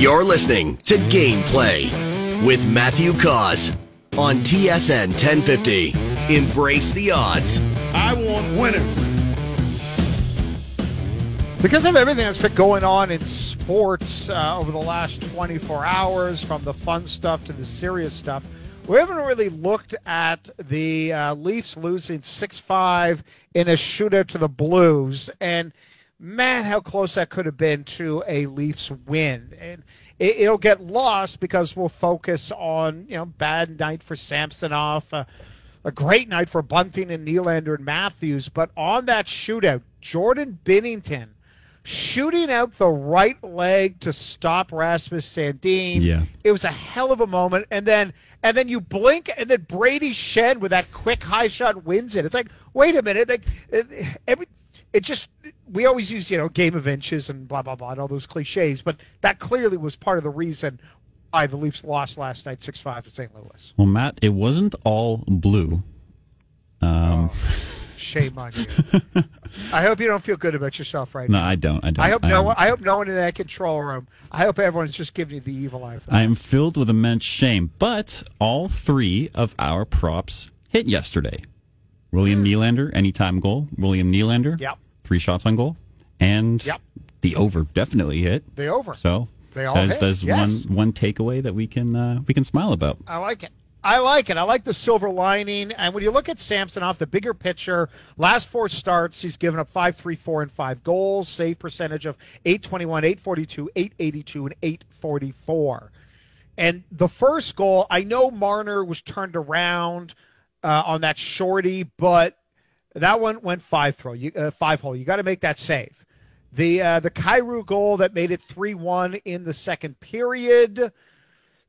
You're listening to Gameplay with Matthew Cauz on TSN 1050. Embrace the odds. I want winners. Because of everything that's been going on in sports uh, over the last 24 hours, from the fun stuff to the serious stuff, we haven't really looked at the uh, Leafs losing 6 5 in a shootout to the Blues. And man, how close that could have been to a Leafs win. And it, will get lost because we'll focus on, you know, bad night for Samsonov, uh, a great night for Bunting and Nylander and Matthews. But on that shootout, Jordan Binnington shooting out the right leg to stop Rasmus Sandin. Yeah. It was a hell of a moment. And then and then you blink and then Brayden Schenn with that quick high shot wins it. It's like, wait a minute. Like every it just we always use you know game of inches and blah blah blah and all those cliches, but that clearly was part of the reason why the Leafs lost last night six five to St. Louis. Well, Matt, it wasn't all blue. Um, oh, shame on you. I hope you don't feel good about yourself right no, now. No, I don't. I don't. I hope no. One, I hope no one in that control room. I hope everyone's just giving you the evil eye. I am filled with immense shame. But all three of our props hit yesterday. William mm. Nylander, anytime goal. William Nylander. Yep three shots on goal, and yep. the over definitely hit. The over. So they all there's, hit. there's yes. one one takeaway that we can uh, we can smile about. I like it. I like it. I like the silver lining. And when you look at Samsonov, the bigger picture, last four starts, he's given up five, three, four, and five goals. Save percentage of 821, 842, 882, and 844. And the first goal, I know Marner was turned around uh, on that shorty, but that one went five throw, you, uh, five hole. You got to make that save. The uh, the Kyrou goal that made it three one in the second period.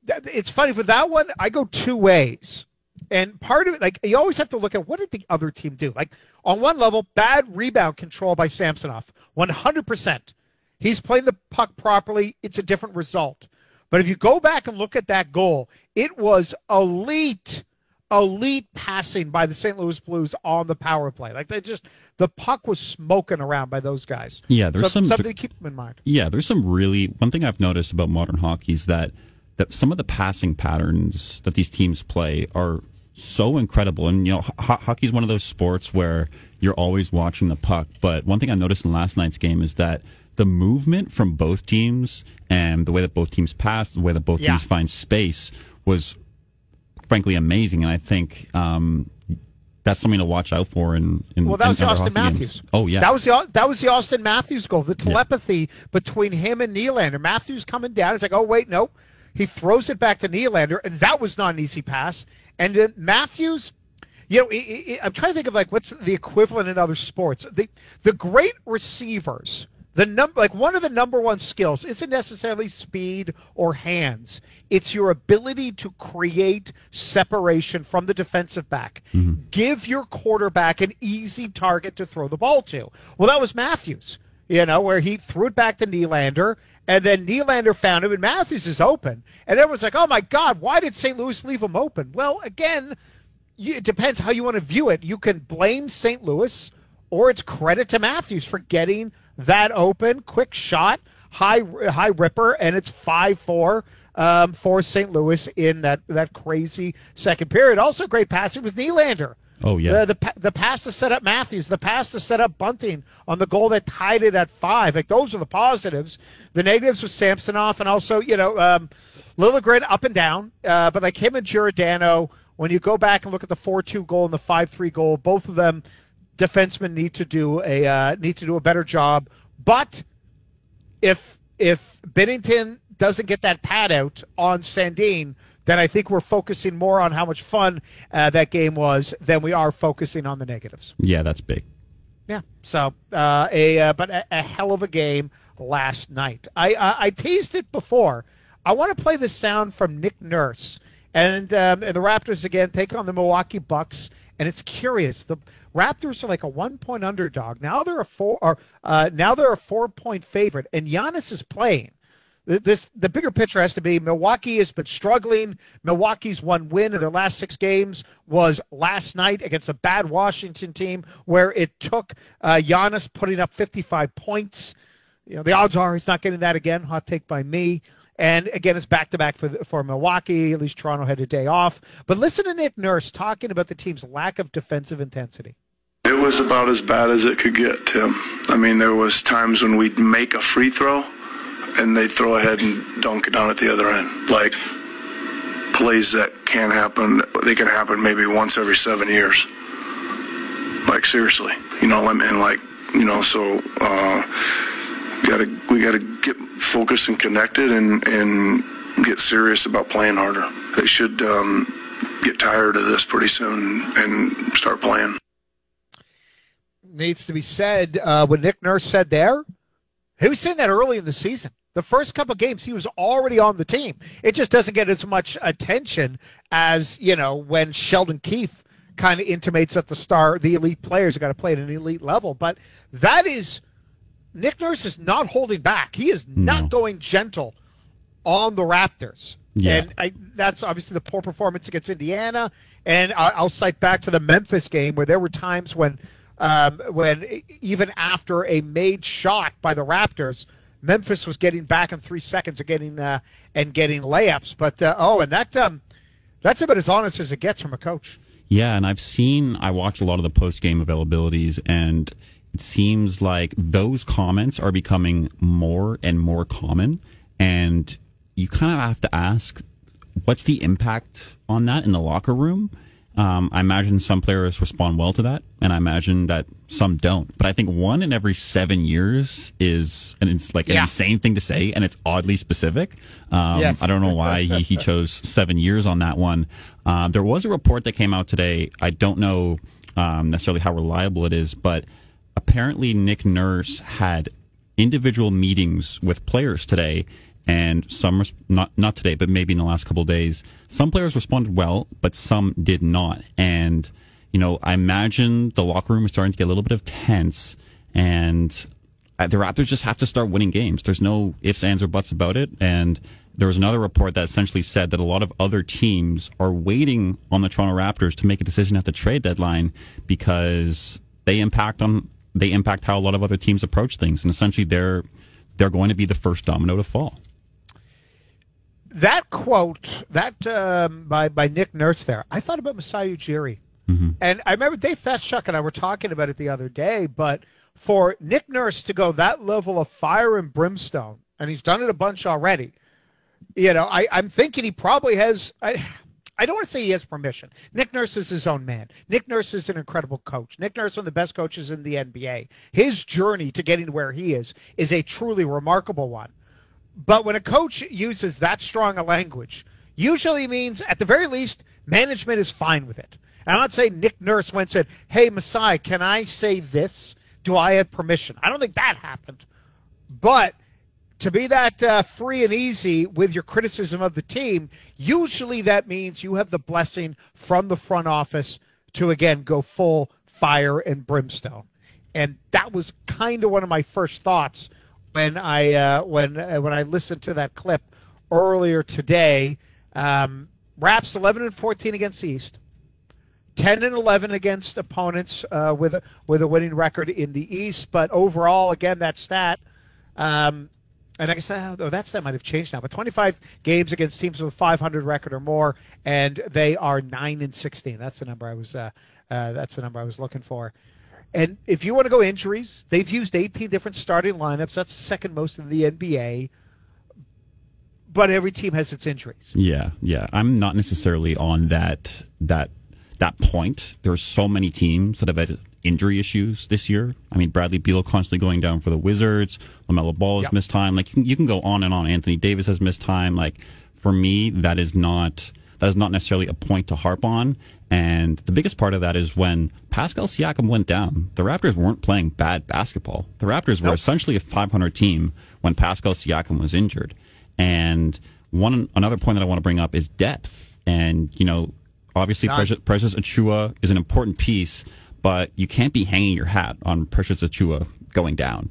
It's funny for that one. I go two ways, and part of it, like you always have to look at what did the other team do. Like on one level, bad rebound control by Samsonov, one hundred percent. He's playing the puck properly. It's a different result. But if you go back and look at that goal, it was elite elite passing by the St. Louis Blues on the power play. Like they just the puck was smoking around by those guys. Yeah, there's so, some something to keep them in mind. Yeah, there's some really one thing I've noticed about modern hockey is that that some of the passing patterns that these teams play are so incredible. And you know, ho- hockey is one of those sports where you're always watching the puck. But one thing I noticed in last night's game is that the movement from both teams and the way that both teams pass, the way that both yeah. teams find space was frankly amazing. And I think um, that's something to watch out for. In, in well, that was the Auston Matthews. Games. Oh yeah, that was the that was the Auston Matthews goal. The telepathy yeah. between him and Nylander. Matthews coming down. It's like, oh wait, no. He throws it back to Nylander, and that was not an easy pass. And then Matthews. You know, it, it, I'm trying to think of like what's the equivalent in other sports. The the great receivers the number like one of the number one skills isn't necessarily speed or hands it's your ability to create separation from the defensive back mm-hmm. give your quarterback an easy target to throw the ball to well that was matthews you know where he threw it back to Nylander and then Nylander found him and Matthews is open and everyone's like oh my god why did St. Louis leave him open well again it depends how you want to view it you can blame St. Louis or it's credit to Matthews for getting that open, quick shot, high high ripper, and it's five four um, for St. Louis in that that crazy second period. Also, great pass. It was Nylander. Oh yeah, the, the, the pass to set up Matthews, the pass to set up Bunting on the goal that tied it at five. Like those are the positives. The negatives was Samsonov and also you know um, Liljegren up and down, uh, but like him and Giordano. When you go back and look at the four-two goal and the five-three goal, both of them defensemen need to do a uh, need to do a better job. But if if Binnington doesn't get that pad out on Sandin, then I think we're focusing more on how much fun uh, that game was than we are focusing on the negatives. Yeah, that's big. Yeah. So uh, a uh, but a, a, hell of a game last night. I uh, I teased it before. I want to play the sound from Nick Nurse and um, and the Raptors again take on the Milwaukee Bucks. And it's curious. The Raptors are like a one point underdog. Now they're a four or uh, now they're a four point favorite, and Giannis is playing. This the bigger picture has to be Milwaukee has been struggling. Milwaukee's one win in their last six games was last night against a bad Washington team, where it took uh, Giannis putting up 55 points. You know the odds are he's not getting that again. Hot take by me. And again, it's back to back for for Milwaukee. At least Toronto had a day off. But listen to Nick Nurse talking about the team's lack of defensive intensity. Was about as bad as it could get, Tim. I mean, there was times when we'd make a free throw and they'd throw ahead and dunk it down at the other end. Like plays that can happen, they can happen maybe once every seven years. Like seriously, you know, and like you know, so uh, gotta we gotta get focused and connected and and get serious about playing harder. They should um, get tired of this pretty soon and start playing. Needs to be said. Uh, what Nick Nurse said there, he was saying that early in the season. The first couple games, he was already on the team. It just doesn't get as much attention as you know when Sheldon Keefe kind of intimates that the star, the elite players, have got to play at an elite level. But that is Nick Nurse is not holding back. He is not going gentle on the Raptors. Yeah. And I, that's obviously the poor performance against Indiana. And I, will cite back to the Memphis game where there were times when, um, when even after a made shot by the Raptors, Memphis was getting back in three seconds and getting uh, and getting layups. But uh, oh, and that um, that's about as honest as it gets from a coach. Yeah, and I've seen I watch a lot of the post game availabilities, and it seems like those comments are becoming more and more common, and you kind of have to ask, what's the impact on that in the locker room? Um, I imagine some players respond well to that, and I imagine that some don't. But I think one in every seven years is an it's like an yeah. insane thing to say, and it's oddly specific. Um, yes. I don't know why he, he chose seven years on that one. Uh, there was a report that came out today. I don't know um, necessarily how reliable it is, but apparently Nick Nurse had individual meetings with players today and some not not today, but maybe in the last couple days, some players responded well, but some did not. And you know, I imagine the locker room is starting to get a little bit of tense, and uh, the Raptors just have to start winning games. There's no ifs, ands, or buts about it. And there was another report that essentially said that a lot of other teams are waiting on the Toronto Raptors to make a decision at the trade deadline because they impact on they impact how a lot of other teams approach things, and essentially they're they're going to be the first domino to fall that quote that um, by by Nick Nurse there, I thought about Masai Ujiri, mm-hmm. and I remember Dave Feschuk and I were talking about it the other day. But for Nick Nurse to go that level of fire and brimstone, and he's done it a bunch already. You know, I, I'm thinking he probably has. I, I don't want to say he has permission. Nick Nurse is his own man. Nick Nurse is an incredible coach. Nick Nurse, one of the best coaches in the NBA. His journey to getting to where he is is a truly remarkable one. But when a coach uses that strong a language, usually means at the very least management is fine with it. And I'd say Nick Nurse went and said, "Hey, Masai, can I say this? Do I have permission?" I don't think that happened. But to be that uh, free and easy with your criticism of the team, usually that means you have the blessing from the front office to again go full fire and brimstone. And that was kind of one of my first thoughts when I uh, when uh, when I listened to that clip earlier today. Um, Raps eleven and fourteen against the East, ten and eleven against opponents uh, with a, with a winning record in the East. But overall, again, that stat. Um, and I guess oh, that stat might have changed now, but 25 games against teams with a 500 record or more, and they are nine and 16. That's the number I was. Uh, uh, that's the number I was looking for. And if you want to go injuries, they've used 18 different starting lineups. That's the second most in the NBA. But every team has its injuries. Yeah, yeah. I'm not necessarily on that that that point. There are so many teams that have had injury issues this year. I mean, Bradley Beal constantly going down for the Wizards. LaMelo Ball has yep. missed time. Like you can, you can go on and on. Anthony Davis has missed time. Like for me, that is not that is not necessarily a point to harp on. And the biggest part of that is when Pascal Siakam went down, the Raptors weren't playing bad basketball. The Raptors were nope. essentially a 500 team when Pascal Siakam was injured. And one another point that I want to bring up is depth. And, you know, obviously Precious, Precious Achiuwa is an important piece, but you can't be hanging your hat on Precious Achiuwa going down.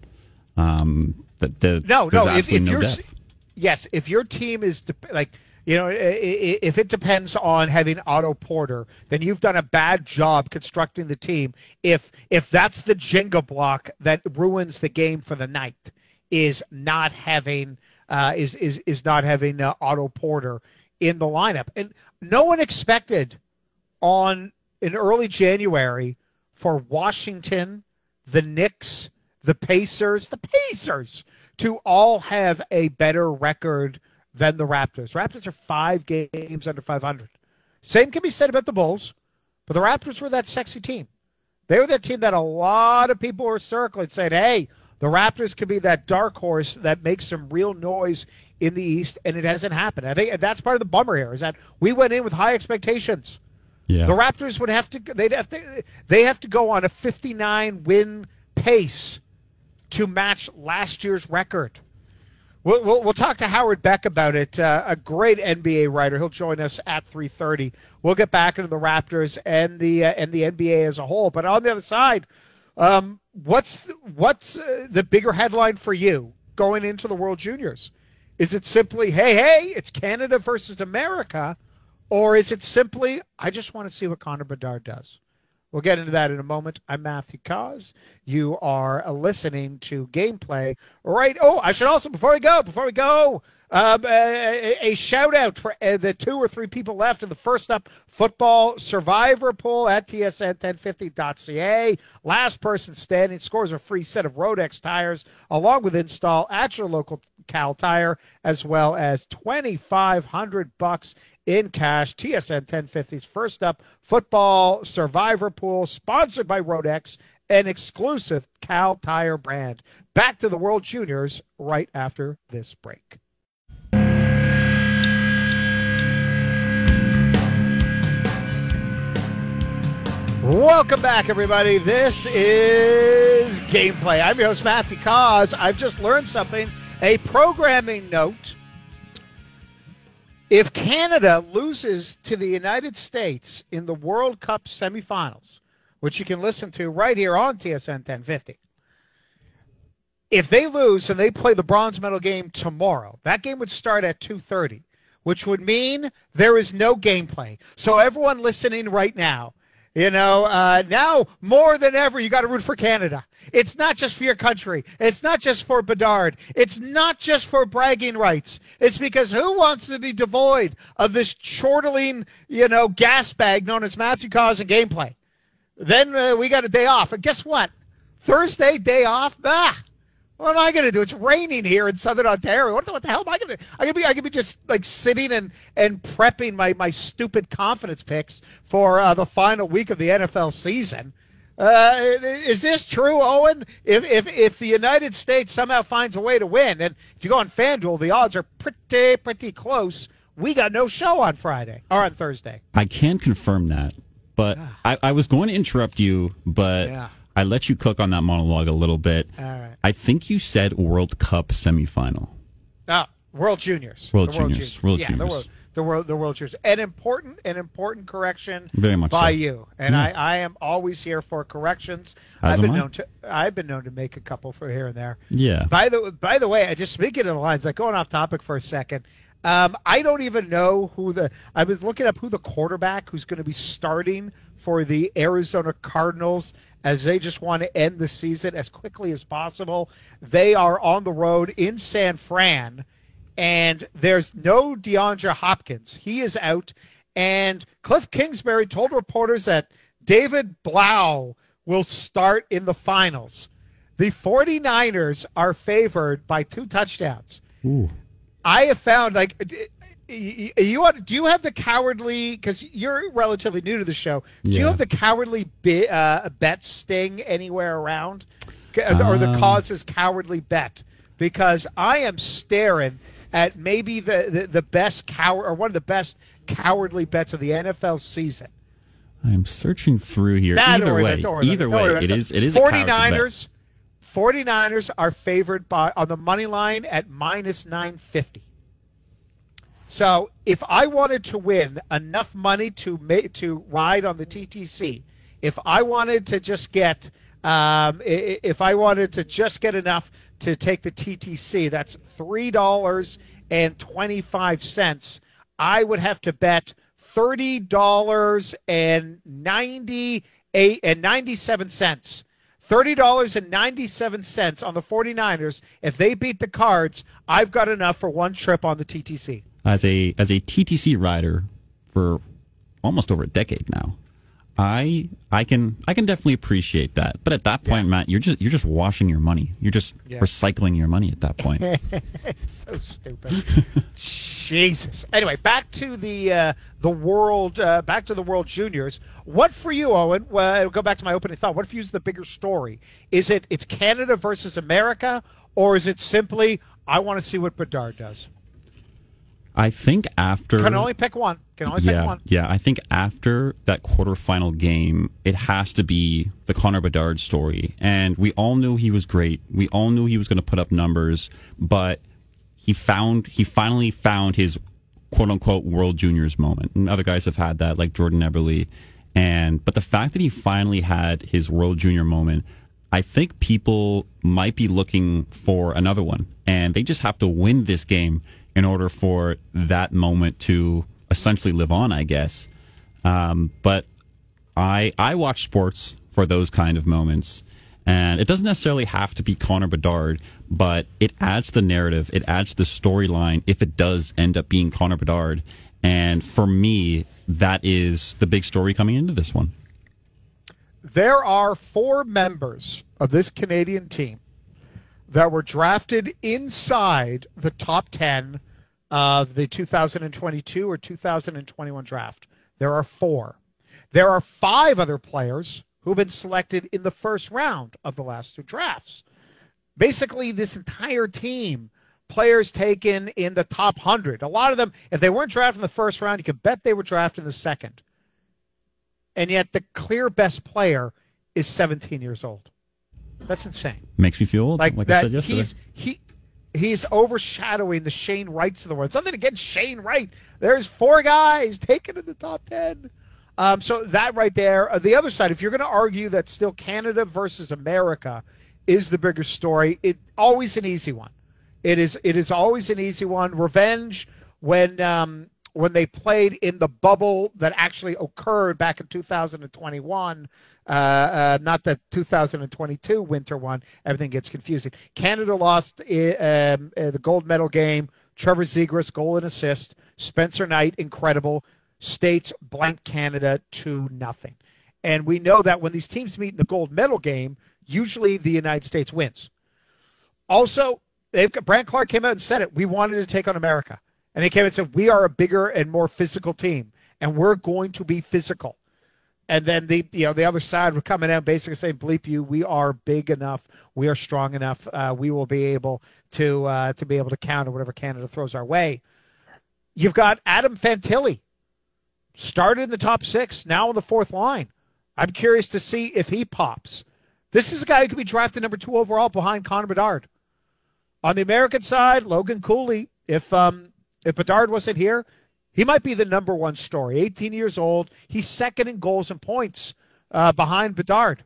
Um, the, the, no, no, if, if no you're, depth. yes, if your team is de- like – you know, if it depends on having Otto Porter, then you've done a bad job constructing the team. If if that's the Jenga block that ruins the game for the night, is not having uh, is is is not having uh, Otto Porter in the lineup, and no one expected on in early January for Washington, the Knicks, the Pacers, the Pacers to all have a better record than the Raptors. Raptors are five games under 500. Same can be said about the Bulls, but the Raptors were that sexy team. They were that team that a lot of people were circling, saying, hey, the Raptors could be that dark horse that makes some real noise in the East, and it hasn't happened. I think that's part of the bummer here is that we went in with high expectations. Yeah. The Raptors would have to they'd have to they have to go on a 59 win pace to match last year's record. We'll, we'll, we'll talk to Howard Beck about it, uh, a great NBA writer. He'll join us at 3:30. We'll get back into the Raptors and the uh, and the NBA as a whole. But on the other side, um, what's what's uh, the bigger headline for you going into the World Juniors? Is it simply, hey, hey, it's Canada versus America, or is it simply, I just want to see what Connor Bedard does? We'll get into that in a moment. I'm Matthew Cauz. You are listening to gameplay. Right. Oh, I should also, before we go, before we go, um, a, a, shout out for uh, the two or three people left in the first up football survivor pool at tsn1050.ca. Last person standing scores a free set of Rodex tires along with install at your local Kal Tire, as well as 2500 bucks in cash. TSN 1050's first up football survivor pool, sponsored by Rodex, an exclusive Kal Tire brand. Back to the World Juniors right after this break. Welcome back, everybody. This is Gameplay. I'm your host, Matthew Cauz. I've just learned something. A programming note. If Canada loses to the United States in the World Cup semifinals, which you can listen to right here on TSN 1050, if they lose and they play the bronze medal game tomorrow, that game would start at 2:30, which would mean there is no gameplay. So everyone listening right now, you know, uh, now more than ever, you got to root for Canada. It's not just for your country. It's not just for Bedard. It's not just for bragging rights. It's because who wants to be devoid of this chortling, you know, gas bag known as Matthew Cauz and gameplay? Then uh, we got a day off. And guess what? Thursday, day off? Bah. what am I going to do? It's raining here in Southern Ontario. What the, what the hell am I going to? I could be I could be just like sitting and and prepping my my stupid confidence picks for uh, the final week of the NFL season. Uh, is this true, Owen? If, if if the United States somehow finds a way to win, and if you go on FanDuel, the odds are pretty pretty close. We got no show on Friday or on Thursday. I can confirm that, but ah. I, I was going to interrupt you, but. Yeah I let you cook on that monologue a little bit. All right. I think you said World Cup semifinal. Ah, World Juniors. World, Juniors. World yeah, Juniors. The world, the world, the World Juniors. An important, an important correction. Very much by so. you, and yeah. I, I am always here for corrections. As I've been I. known to, I've been known to make a couple for here and there. Yeah. By the, by the way, I just speaking of the lines, like going off topic for a second. Um, I don't even know who the. I was looking up who the quarterback who's going to be starting for the Arizona Cardinals as they just want to end the season as quickly as possible. They are on the road in San Fran, and there's no DeAndre Hopkins. He is out. And Cliff Kingsbury told reporters that David Blough will start in the finals. The 49ers are favored by two touchdowns. Ooh. I have found like you want, do you have the cowardly because you're relatively new to the show do yeah. you have the cowardly uh, bet sting anywhere around or the um, Cauz's cowardly bet because i am staring at maybe the, the, the best coward or one of the best cowardly bets of the nfl season. I'm searching through here. That either way either way it is it. is 49ers 49ers are favored by on the money line at minus 950 so if I wanted to win enough money to make, to ride on the TTC, if I wanted to just get um, if I wanted to just get enough to take the TTC, that's three dollars and twenty five cents. I would have to bet thirty dollars and ninety eight and ninety seven cents. $30.97 on the 49ers. If they beat the Cards, I've got enough for one trip on the TTC. As a as a TTC rider for almost over a decade now, I I can I can definitely appreciate that. But at that point, yeah. Matt, you're just you're just washing your money. You're just yeah. recycling your money at that point. it's so stupid. Jesus. Anyway, back to the uh, the world uh, back to the World Juniors. What for you, Owen? Well, go back to my opening thought. What for you is the bigger story? Is it it's Canada versus America, or is it simply I want to see what Bedard does? I think after can only pick one. Can only yeah, pick one. Yeah, I think after that quarterfinal game, it has to be the Connor Bedard story. And we all knew he was great. We all knew he was going to put up numbers, but he found he finally found his quote unquote World Juniors moment. And other guys have had that, like Jordan Eberle. And but the fact that he finally had his World Junior moment, I think people might be looking for another one, and they just have to win this game in order for that moment to essentially live on, I guess. Um, but I I watch sports for those kind of moments, and it doesn't necessarily have to be Connor Bedard, but it adds the narrative, it adds the storyline if it does end up being Connor Bedard. And for me, that is the big story coming into this one. There are four members of this Canadian team that were drafted inside the top 10 of the 2022 or 2021 draft. There are four. There are five other players who've been selected in the first round of the last two drafts. Basically, this entire team, players taken in the top 100. A lot of them, if they weren't drafted in the first round, you could bet they were drafted in the second. And yet, the clear best player is 17 years old. That's insane. Makes me feel old. Like, like that. He's he he's overshadowing the Shane Wrights of the world. Something against Shane Wright. There's four guys taken in the top ten. Um, so that right there. Uh, the other side, if you're going to argue that still Canada versus America is the bigger story, it always an easy one. It is. It is always an easy one. Revenge when um, when they played in the bubble that actually occurred back in 2021 uh, uh, not the 2022 winter one. Everything gets confusing. Canada lost uh, um, uh, the gold medal game. Trevor Zegras, goal and assist. Spencer Knight, incredible. States blank Canada to nothing. And we know that when these teams meet in the gold medal game, usually the United States wins. Also, they've got, Clarke came out and said it. We wanted to take on America. And they came and said, we are a bigger and more physical team, and we're going to be physical. And then the you know the other side were coming out basically saying, "Bleep you, we are big enough, we are strong enough, uh, we will be able to uh, to be able to counter whatever Canada throws our way." You've got Adam Fantilli, started in the top six, now on the fourth line. I'm curious to see if he pops. This is a guy who could be drafted number two overall behind Connor Bedard. On the American side, Logan Cooley. If um, if Bedard wasn't here, he might be the number one story. 18 years old. He's second in goals and points uh, behind Bedard.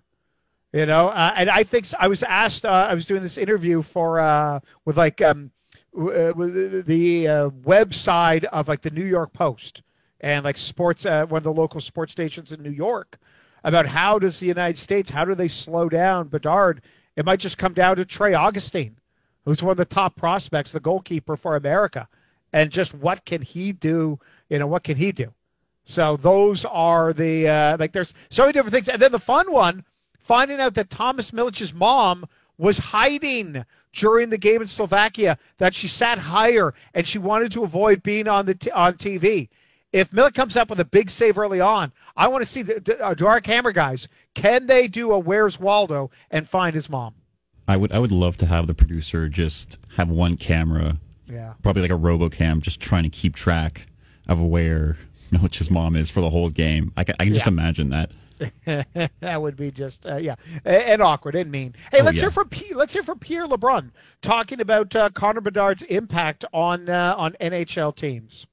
You know, uh, and I think I was asked. Uh, I was doing this interview for uh, with like um, uh, the uh, website of like the New York Post and like sports, one of the local sports stations in New York, about how does the United States, how do they slow down Bedard? It might just come down to Trey Augustine, who's one of the top prospects, the goalkeeper for America and just what can he do? You know, what can he do? So those are the uh, like. There's so many different things, and then the fun one, finding out that Thomas Milic's mom was hiding during the game in Slovakia. That she sat higher and she wanted to avoid being on the t- on TV. If Milic comes up with a big save early on, I want to see the, the uh, our camera guys. Can they do a Where's Waldo and find his mom? I would I would love to have the producer just have one camera yeah. Probably like a RoboCam, just trying to keep track of where Milic's mom is for the whole game. I can, I can just yeah. imagine that. that would be just uh, yeah, and awkward and mean. Hey, oh, let's yeah. hear from P- let's hear from Pierre LeBrun talking about uh, Connor Bedard's impact on uh, on NHL teams.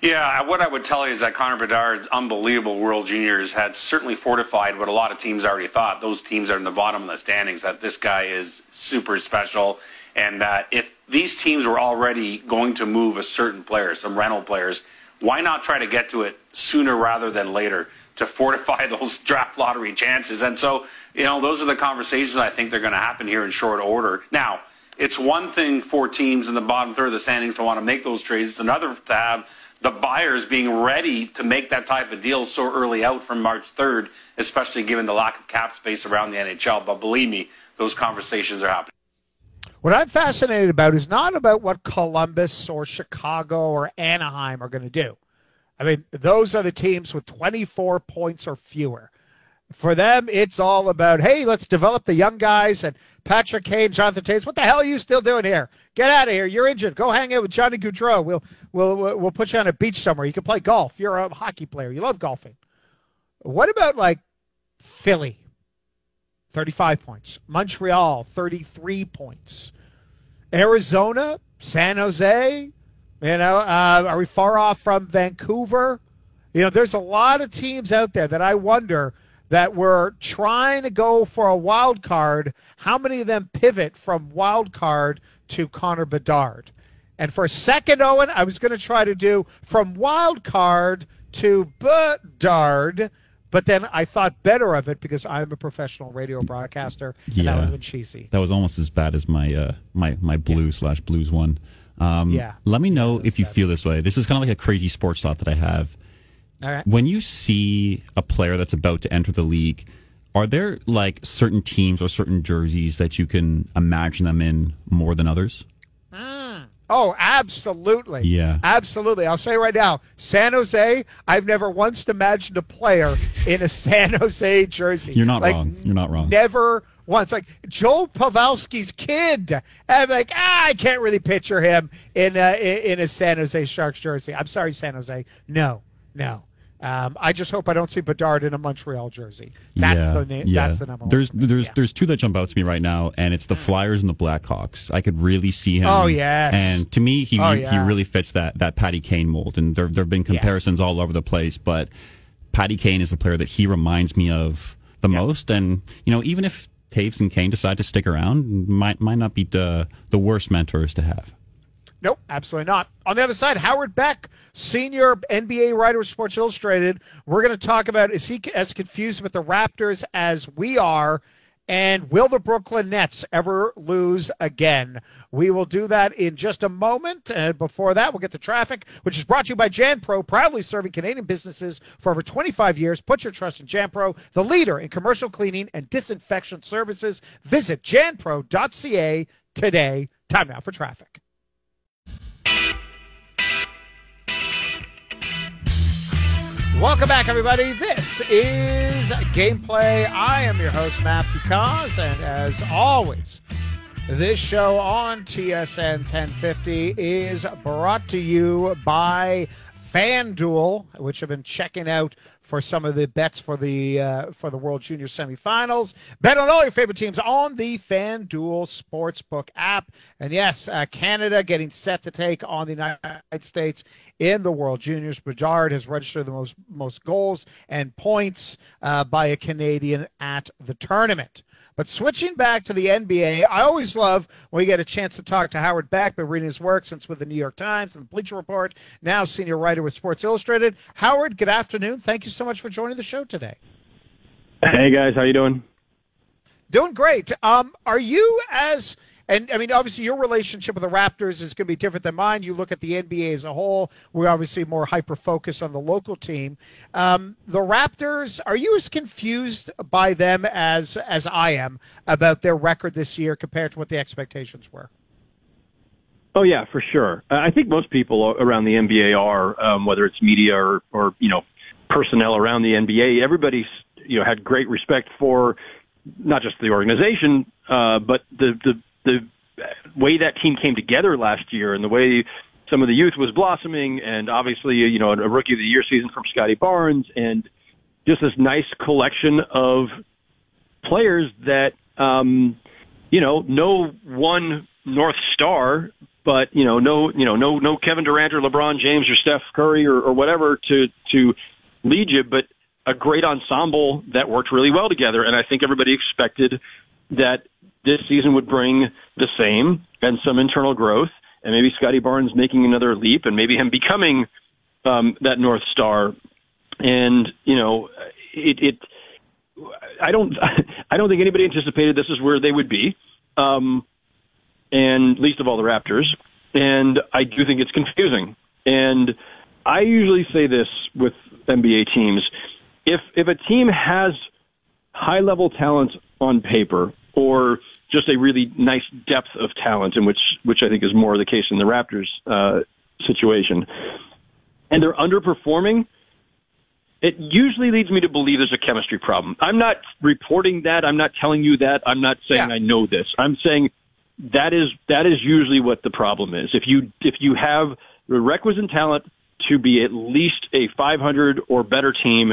Yeah, what I would tell you is that Connor Bedard's unbelievable World Juniors had certainly fortified what a lot of teams already thought. Those teams are in the bottom of the standings. That this guy is super special and that if these teams were already going to move a certain player, some rental players, why not try to get to it sooner rather than later to fortify those draft lottery chances? And so, you know, those are the conversations I think they're going to happen here in short order. Now, it's one thing for teams in the bottom third of the standings to want to make those trades. It's another to have the buyers being ready to make that type of deal so early out from March 3rd, especially given the lack of cap space around the NHL. But believe me, those conversations are happening. What I'm fascinated about is not about what Columbus or Chicago or Anaheim are going to do. I mean, those are the teams with 24 points or fewer. For them, it's all about, hey, let's develop the young guys and Patrick Kane, Jonathan Toews. What the hell are you still doing here? Get out of here. You're injured. Go hang out with Johnny Gaudreau. We'll, we'll, we'll put you on a beach somewhere. You can play golf. You're a hockey player. You love golfing. What about like Philly? 35 points. Montreal, 33 points. Arizona, San Jose, you know, uh, are we far off from Vancouver? You know, there's a lot of teams out there that I wonder that were trying to go for a wild card. How many of them pivot from wild card to Connor Bedard? And for a second, Owen, I was going to try to do from wild card to Bedard but then I thought better of it because I'm a professional radio broadcaster, and yeah. that would have cheesy. That was almost as bad as my uh, my my blue yeah. slash blues one. Um, yeah. Let me know if you bad. feel this way. This is kind of like a crazy sports thought that I have. All right. When you see a player that's about to enter the league, are there like certain teams or certain jerseys that you can imagine them in more than others? Oh, absolutely. Yeah. Absolutely. I'll say right now, San Jose, I've never once imagined a player in a San Jose jersey. You're not like, wrong. You're not wrong. Never once. Like Joe Pavelski's kid. I'm like, ah, I can't really picture him in a, in a San Jose Sharks jersey. I'm sorry, San Jose. No, no. Um, I just hope I don't see Bedard in a Montreal jersey. That's yeah, the yeah. that's the number. There's there's yeah. there's two that jump out to me right now, and it's the mm. Flyers and the Blackhawks. I could really see him. Oh yes. And to me, he oh, he, he, really fits that that Patty Kane mold. And there there've been comparisons all over the place, but Patty Kane is the player that he reminds me of the most. And you know, even if Toews and Kane decide to stick around, might might not be the the worst mentors to have. Nope, absolutely not. On the other side, Howard Beck, senior NBA writer of Sports Illustrated. We're going to talk about is he as confused with the Raptors as we are, and will the Brooklyn Nets ever lose again? We will do that in just a moment. And before that, we'll get the traffic, which is brought to you by JanPro, proudly serving Canadian businesses for over 25 years. Put your trust in JanPro, the leader in commercial cleaning and disinfection services. Visit janpro.ca today. Time now for traffic. Welcome back, everybody. This is Gameplay. I am your host, Matthew Cauz, and as always, this show on TSN 1050 is brought to you by FanDuel, which I've been checking out for some of the bets for the uh, for the World Junior Semifinals. Bet on all your favorite teams on the FanDuel Sportsbook app. And yes, uh, Canada getting set to take on the United States in the World Juniors. Bedard has registered the most most goals and points uh, by a Canadian at the tournament. But switching back to the NBA, I always love when we get a chance to talk to Howard Beck, been reading his work since with the New York Times and the Bleacher Report, now senior writer with Sports Illustrated. Howard, good afternoon. Thank you so much for joining the show today. Hey guys, how you doing? Doing great. Um, are you as and I mean, obviously, your relationship with the Raptors is going to be different than mine. You look at the NBA as a whole. We're obviously more hyper focused on the local team. Um, the Raptors, are you as confused by them as as I am about their record this year compared to what the expectations were? Oh yeah, for sure. I think most people around the NBA are, um, whether it's media or, or you know personnel around the NBA. Everybody's you know had great respect for not just the organization, uh, but the the the way that team came together last year and the way some of the youth was blossoming and obviously, you know, a rookie of the year season from Scottie Barnes and just this nice collection of players that, um, you know, no one North Star, but you know, no, you know, no, no Kevin Durant or LeBron James or Steph Curry or, or whatever to to lead you, but a great ensemble that worked really well together. And I think everybody expected that this season would bring the same and some internal growth, and maybe Scottie Barnes making another leap, and maybe him becoming um, that North Star, and you know, it, it. I don't. I don't think anybody anticipated this is where they would be, um, and least of all the Raptors. And I do think it's confusing. And I usually say this with NBA teams: if if a team has high level talent on paper, or just a really nice depth of talent, in which which I think is more the case in the Raptors uh, situation, and they're underperforming. It usually leads me to believe there's a chemistry problem. I'm not reporting that. I'm not telling you that. I'm not saying Yeah. I know this. I'm saying that is that is usually what the problem is. If you if you have the requisite talent to be at least a 500 or better team,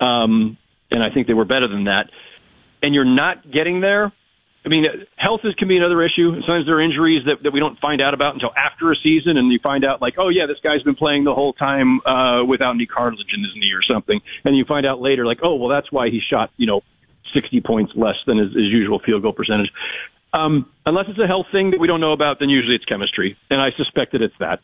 um, and I think they were better than that, and you're not getting there. I mean, health is, can be another issue. Sometimes there are injuries that, that we don't find out about until after a season, and you find out like, oh yeah, this guy's been playing the whole time uh, without any cartilage in his knee or something, and you find out later like, oh well, that's why he shot you know 60 points less than his, his usual field goal percentage. Um, unless it's a health thing that we don't know about, then usually it's chemistry, and I suspect that it's that.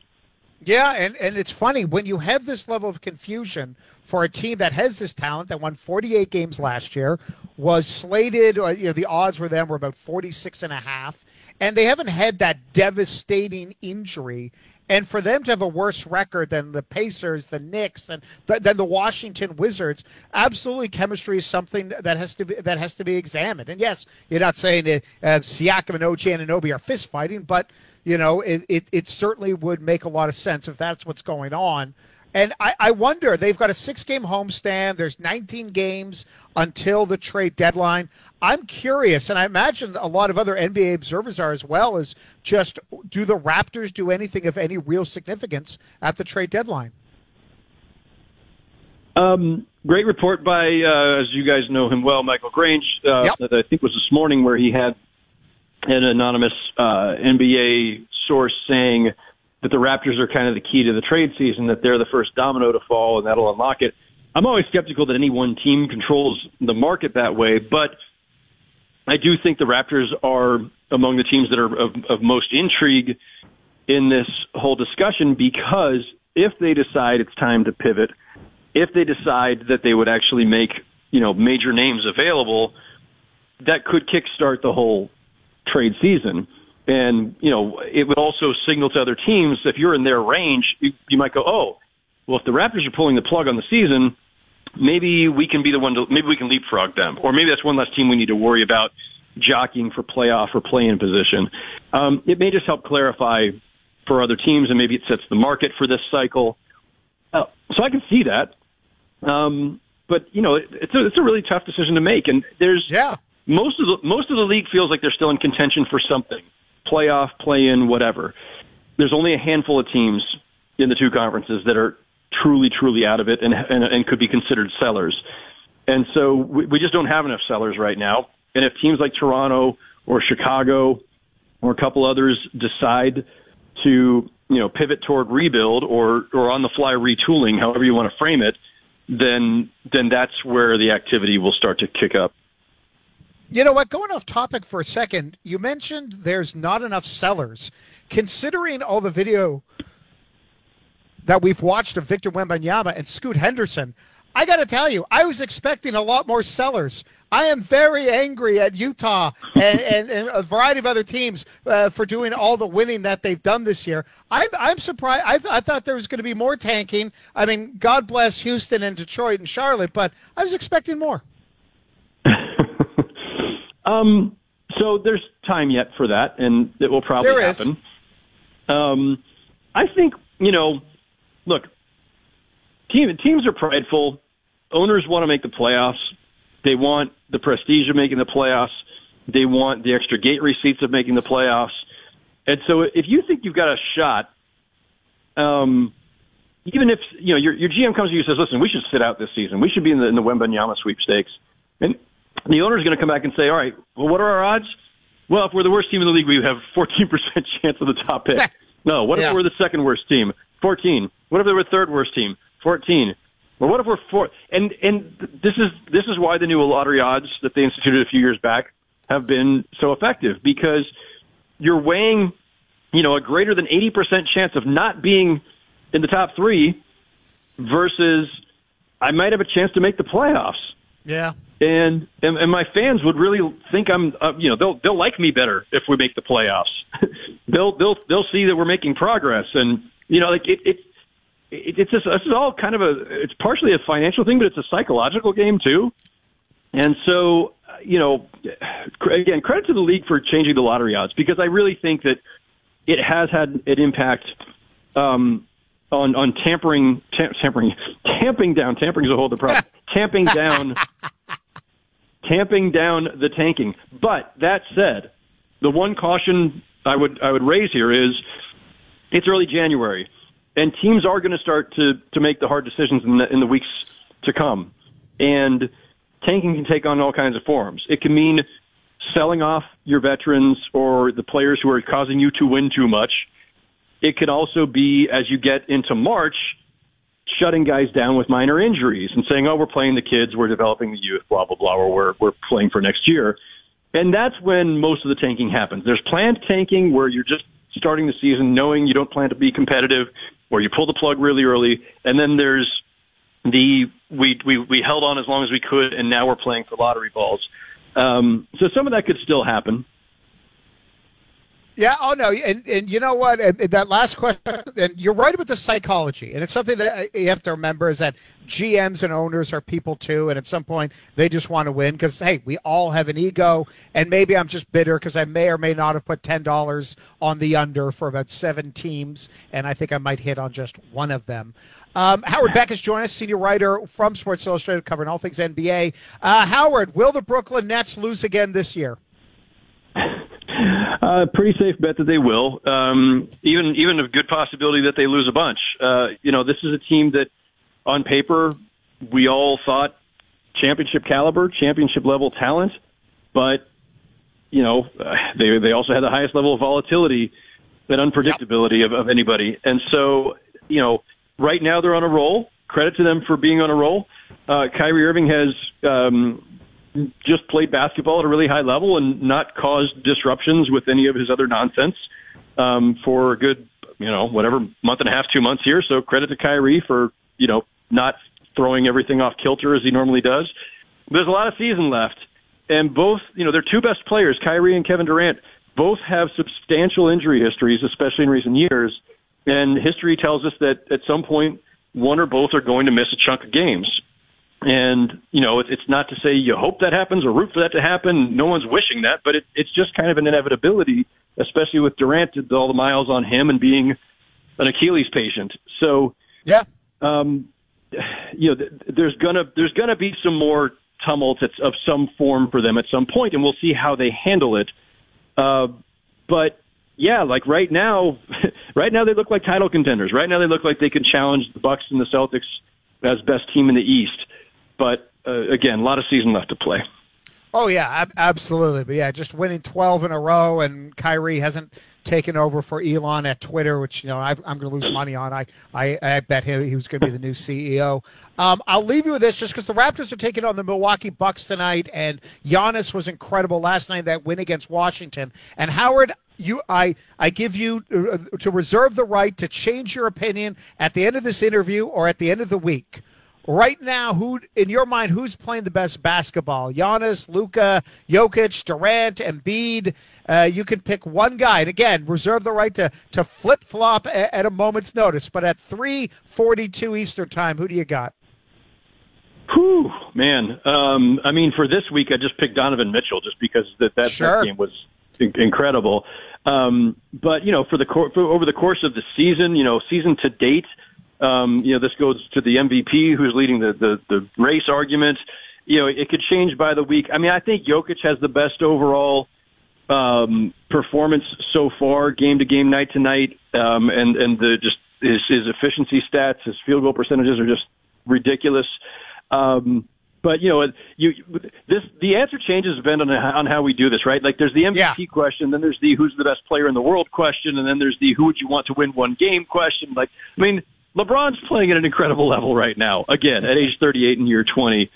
Yeah, and, and it's funny when you have this level of confusion for a team that has this talent that won 48 games last year, was slated, or, you know, the odds were them were about 46 and a half, and they haven't had that devastating injury. And for them to have a worse record than the Pacers, the Knicks, and th- than the Washington Wizards, absolutely chemistry is something that has to be that has to be examined. And yes, you're not saying that uh, Siakam and OG Anunoby are fist fighting, but you know, it, it, it certainly would make a lot of sense if that's what's going on. And I, I wonder, they've got a six game homestand. There's 19 games until the trade deadline. I'm curious, and I imagine a lot of other NBA observers are as well, is just do the Raptors do anything of any real significance at the trade deadline? Um, great report by, uh, as you guys know him well, Michael Grange, uh, Yep. that I think was this morning where he had an anonymous uh, NBA source saying that the Raptors are kind of the key to the trade season, that they're the first domino to fall, and that'll unlock it. I'm always skeptical that any one team controls the market that way, but I do think the Raptors are among the teams that are of, of most intrigue in this whole discussion because if they decide it's time to pivot, if they decide that they would actually make, you know, major names available, that could kickstart the whole trade season. And, you know, it would also signal to other teams if you're in their range, you, you might go, oh, well, if the Raptors are pulling the plug on the season, maybe we can be the one to, maybe we can leapfrog them. Or maybe that's one less team we need to worry about jockeying for playoff or play-in position. Um, it may just help clarify for other teams, and maybe it sets the market for this cycle. Uh, so I can see that. Um, but you know, it, it's a it's a really tough decision to make, and there's Yeah. most of the most of the league feels like they're still in contention for something, playoff, play-in, whatever. There's only a handful of teams in the two conferences that are truly, truly out of it and and, and could be considered sellers. And so we, we just don't have enough sellers right now. And if teams like Toronto or Chicago or a couple others decide to you know pivot toward rebuild or or on the fly retooling, however you want to frame it, then then that's where the activity will start to kick up. You know what? Going off topic for a second, you mentioned there's not enough sellers. Considering all the video that we've watched of Victor Wembanyama and Scoot Henderson, I got to tell you, I was expecting a lot more sellers. I am very angry at Utah and, and, and a variety of other teams uh, for doing all the winning that they've done this year. I'm, I'm surprised. I, I thought there was going to be more tanking. I mean, God bless Houston and Detroit and Charlotte, but I was expecting more. Um, so there's time yet for that, and it will probably There is. happen. Um, I think you know, look, team, teams are prideful. Owners want to make the playoffs. They want the prestige of making the playoffs. They want the extra gate receipts of making the playoffs. And so, if you think you've got a shot, um, even if you know your your GM comes to you and says, "Listen, we should sit out this season. We should be in the in the Wembanyama sweepstakes," and the owner's going to come back and say, "All right, well, what are our odds?" Well, if we're the worst team in the league, we have 14% chance of the top pick. No, what Yeah. if we're the second worst team? 14. What if they were third worst team? 14. Well, what if we're fourth? And and this is this is why the new lottery odds that they instituted a few years back have been so effective because you're weighing, you know, a greater than 80% chance of not being in the top three versus I might have a chance to make the playoffs. Yeah. And, and and my fans would really think I'm uh, you know they'll they'll like me better if we make the playoffs. they'll they'll they'll see that we're making progress and you know like it it, it it's just it's all kind of a it's partially a financial thing but it's a psychological game too. And so you know again credit to the league for changing the lottery odds because I really think that it has had an impact um on on tampering tam- tampering tamping down tampering is a whole other problem tamping down tamping down the tanking. But that said, the one caution I would I would raise here is it's early January, and teams are going to start to to make the hard decisions in the in the weeks to come, and tanking can take on all kinds of forms. It can mean selling off your veterans or the players who are causing you to win too much. It could also be as you get into March shutting guys down with minor injuries and saying, "Oh, we're playing the kids, we're developing the youth, blah blah blah, or we're we're playing for next year." And that's when most of the tanking happens. There's planned tanking where you're just starting the season knowing you don't plan to be competitive, or you pull the plug really early, and then there's the we we we held on as long as we could, and now we're playing for lottery balls. Um, so some of that could still happen. Yeah. Oh no. And and you know what? And, and that last question. And you're right about the psychology. And it's something that you have to remember is that GMs and owners are people too. And at some point, they just want to win because hey, we all have an ego. And maybe I'm just bitter because I may or may not have put ten dollars on the under for about seven teams, and I think I might hit on just one of them. Um, Howard Beck is joining us, senior writer from Sports Illustrated, covering all things NBA. Uh, Howard, will the Brooklyn Nets lose again this year? Uh, pretty safe bet that they will. Um, even even a good possibility that they lose a bunch. Uh, you know, this is a team that, on paper, we all thought championship caliber, championship level talent, but you know, they they also had the highest level of volatility and unpredictability yep. of, of anybody. And so, you know, right now they're on a roll. Credit to them for being on a roll. Uh, Kyrie Irving has um, just played basketball at a really high level and not caused disruptions with any of his other nonsense um, for a good, you know, whatever month and a half, two months here. So credit to Kyrie for, you know, not throwing everything off kilter as he normally does. There's a lot of season left. And both, you know, their two best players, Kyrie and Kevin Durant, both have substantial injury histories, especially in recent years. And history tells us that at some point, one or both are going to miss a chunk of games. And, you know, it's not to say you hope that happens or root for that to happen. No one's wishing that, but it, it's just kind of an inevitability, especially with Durant, all the miles on him and being an Achilles patient. So, yeah, um, you know, there's gonna there's gonna be some more tumult of some form for them at some point, and we'll see how they handle it. Uh, but yeah, like right now, right now they look like title contenders. Right now they look like they can challenge the Bucks and the Celtics as best team in the East. But uh, again, a lot of season left to play. Oh yeah, ab- absolutely. But yeah, just winning 12 in a row, and Kyrie hasn't taken over for Elon at Twitter, which you know I, am going to lose money on. I, I, I bet him he was going to be the new CEO. Um, I'll leave you with this, just because the Raptors are taking on the Milwaukee Bucks tonight, and Giannis was incredible last night that win against Washington. And Howard, you, I, I give you uh, to reserve the right to change your opinion at the end of this interview or at the end of the week right now, who in your mind, who's playing the best basketball? Giannis, Luka, Jokic, Durant, Embiid. Uh, you can pick one guy, and again, reserve the right to to flip flop at, at, a moment's notice. But at three forty two Eastern time, who do you got? Whew, man. Um, I mean, for this week, I just picked Donovan Mitchell just because that that, sure. that game was incredible. Um, but you know, for the for, over the course of the season, you know, season to date, um, you know, this goes to the MVP who's leading the, the, the race argument. You know, it could change by the week. I mean, I think Jokic has the best overall um, performance so far, game to game, night to night, um, and and the just his, his efficiency stats, his field goal percentages are just ridiculous. Um, but you know, you this the answer changes depending on on how we do this, right? Like there's the MVP yeah. question, then there's the who's the best player in the world question, and then there's the who would you want to win one game question. Like, I mean, LeBron's playing at an incredible level right now. Again, at age 38 in year 20.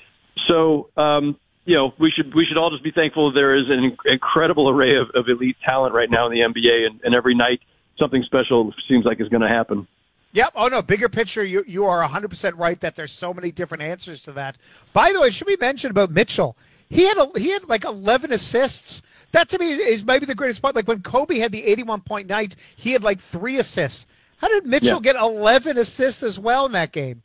So, um, you know, we should we should all just be thankful there is an incredible array of, of elite talent right now in the NBA, and, and every night something special seems like is going to happen. Yep. Oh no, bigger picture. You you are 100 percent right that there's so many different answers to that. By the way, should we mention about Mitchell? He had a, he had like 11 assists. That to me is maybe the greatest part. Like when Kobe had the 81 point night, he had like three assists. How did Mitchell Yeah. get 11 assists as well in that game?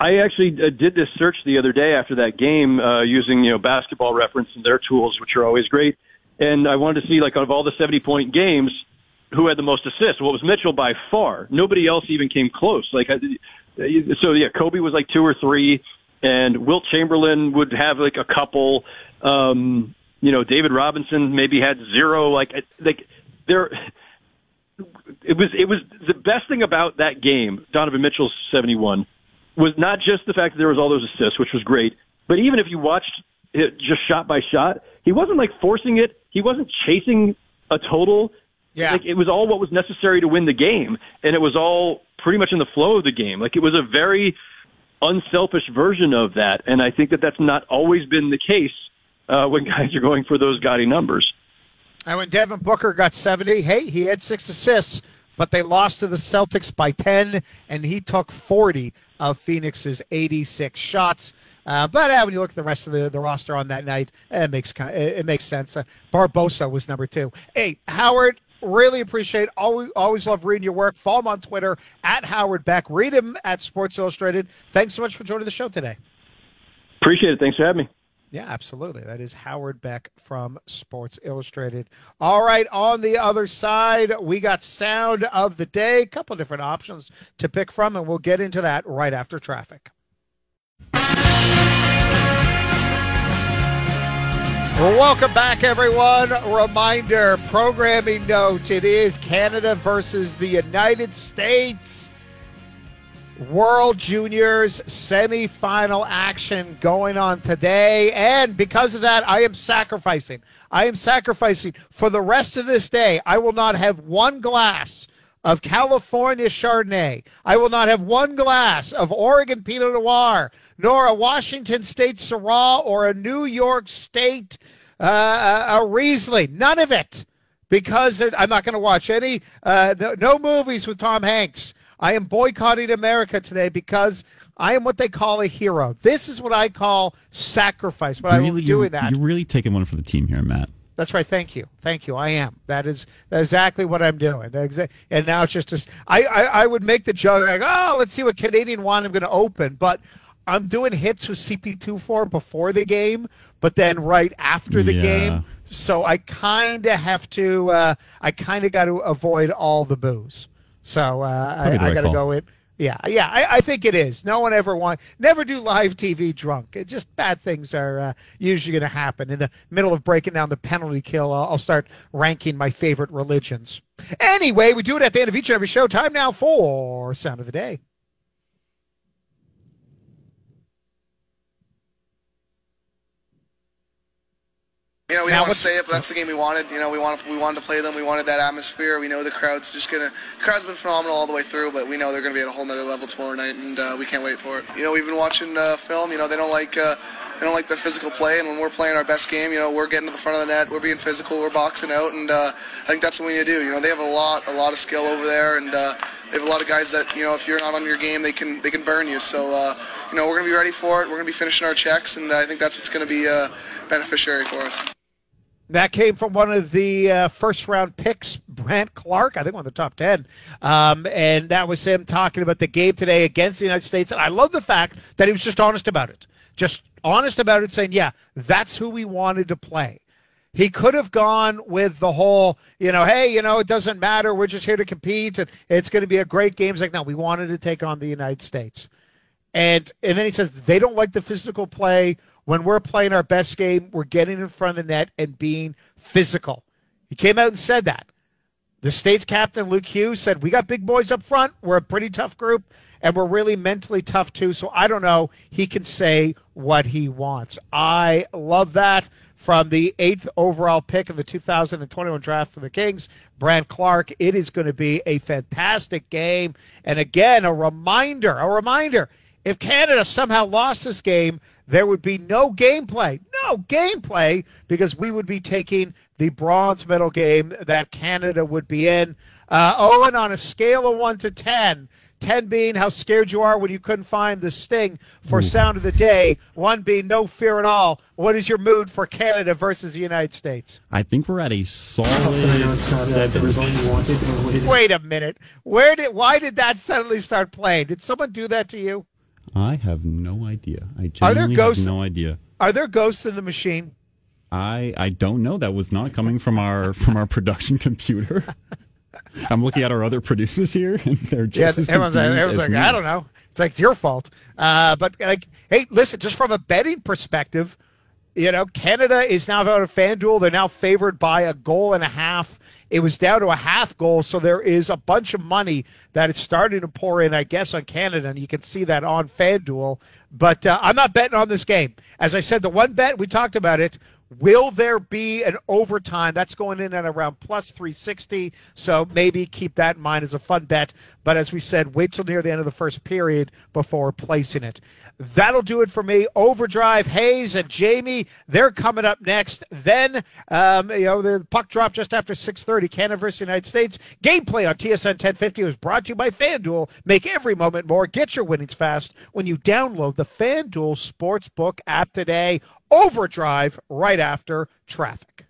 I actually uh, did this search the other day after that game uh, using you know basketball reference and their tools, which are always great. And I wanted to see like out of all the 70 point games, who had the most assists? Well, it was Mitchell by far. Nobody else even came close. Like I- so, yeah, Kobe was like two or three, and Wilt Chamberlain would have like a couple. Um, you know, David Robinson maybe had zero. Like like there it was it was the best thing about that game, Donovan Mitchell's 71, was not just the fact that there was all those assists, which was great, but even if you watched it just shot by shot, he wasn't like forcing it. He wasn't chasing a total. Yeah. Like it was all what was necessary to win the game, and it was all pretty much in the flow of the game. Like it was a very unselfish version of that, and I think that that's not always been the case uh, when guys are going for those gaudy numbers. And when Devin Booker got 70, hey, he had six assists, but they lost to the Celtics by 10, and he took 40 of Phoenix's 86 shots. Uh, but uh, when you look at the rest of the, the roster on that night, it makes it makes sense. Uh, Barbosa was number two. Hey, Howard, really appreciate always always love reading your work. Follow him on Twitter at Howard Beck. Read him at Sports Illustrated. Thanks so much for joining the show today. Appreciate it. Thanks for having me. Yeah, absolutely. That is Howard Beck from Sports Illustrated. All right, on the other side, we got sound of the day. A couple different options to pick from, and we'll get into that right after traffic. Welcome back, everyone. Reminder programming note it is Canada versus the United States. World Juniors semifinal action going on today. And because of that, I am sacrificing. I am sacrificing for the rest of this day. I will not have one glass of California Chardonnay. I will not have one glass of Oregon Pinot Noir, nor a Washington State Syrah or a New York State uh, a Riesling. None of it because I'm not going to watch any uh, no, no movies with Tom Hanks. I am boycotting America today because I am what they call a hero. This is what I call sacrifice. But I'm really, doing that. you're really taking one for the team here, Matt. That's right. Thank you. Thank you. I am. That is that's exactly what I'm doing. Exa- And now it's just, I, I, I would make the joke like, oh, let's see what Canadian wine I'm going to open. But I'm doing hits with CP24 before the game, but then right after the Yeah. game. So I kind of have to, uh, I kind of got to avoid all the booze. So uh, I, I got to go in. Yeah, yeah, I, I think it is. No one ever want never do live TV drunk. It just bad things are uh, usually going to happen. In the middle of breaking down the penalty kill, I'll, I'll start ranking my favorite religions. Anyway, we do it at the end of each and every show. Time now for sound of the day. You know, we Now, don't want to say it, but that's the game we wanted. You know, we wanted we wanted to play them. We wanted that atmosphere. We know the crowd's just gonna. The crowd's been phenomenal all the way through, but we know they're gonna be at a whole nother level tomorrow night, and uh, we can't wait for it. You know, we've been watching uh, film. You know, they don't like uh, they don't like the physical play, and when we're playing our best game, you know, we're getting to the front of the net, we're being physical, we're boxing out, and uh, I think that's what we need to do. You know, they have a lot a lot of skill over there, and uh, they have a lot of guys that you know, if you're not on your game, they can they can burn you. So uh, you know, we're gonna be ready for it. We're gonna be finishing our checks, and I think that's what's gonna be uh, beneficiary for us. That came from one of the uh, first round picks, Brandt Clarke, I think one of the top 10. Um, and that was him talking about the game today against the United States. And I love the fact that he was just honest about it. Just honest about it, saying, yeah, that's who we wanted to play. He could have gone with the whole, you know, hey, you know, it doesn't matter. We're just here to compete and it's going to be a great game. It's like, no, we wanted to take on the United States. And and then he says they don't like the physical play. When we're playing our best game, we're getting in front of the net and being physical. He came out and said that. The state's captain, Luke Hughes, said, We got big boys up front. We're a pretty tough group, and we're really mentally tough, too. So I don't know. He can say what he wants. I love that. From the eighth overall pick of the 2021 draft for the Kings, Brandt Clarke. It is going to be a fantastic game. And again, a reminder, a reminder if Canada somehow lost this game, there would be no gameplay. No gameplay because we would be taking the bronze medal game that Canada would be in. Uh, Owen, on a scale of 1 to 10, 10 being how scared you are when you couldn't find the sting for sound of the day, 1 being no fear at all, what is your mood for Canada versus the United States? I think we're at a solid. I know it's not the result you wanted. Or what did Wait a minute. Where did why did that suddenly start playing? Did someone do that to you? I have no idea. I Are there genuinely ghosts- have no idea. Are there ghosts in the machine? I I don't know. That was not coming from our from our production computer. I'm looking at our other producers here, and they're just Yeah, as everyone's confused everyone's as like me. I don't know. It's like it's your fault. Uh, but like, hey, listen, just from a betting perspective, you know, Canada is now out of FanDuel. They're now favored by a goal and a half. It was down to a half goal, so there is a bunch of money that is starting to pour in, I guess, on Canada, and you can see that on FanDuel. But uh, I'm not betting on this game. As I said, the one bet we talked about it. Will there be an overtime? That's going in at around plus 360. So maybe keep that in mind as a fun bet. But as we said, wait till near the end of the first period before placing it. That'll do it for me. Overdrive, Hayes and Jamie, they're coming up next. Then, um, you know, the puck drop just after 6.30, Canada versus United States. Gameplay on TSN 1050 was brought to you by FanDuel. Make every moment more. Get your winnings fast when you download the FanDuel Sportsbook app today. Overdrive right after traffic.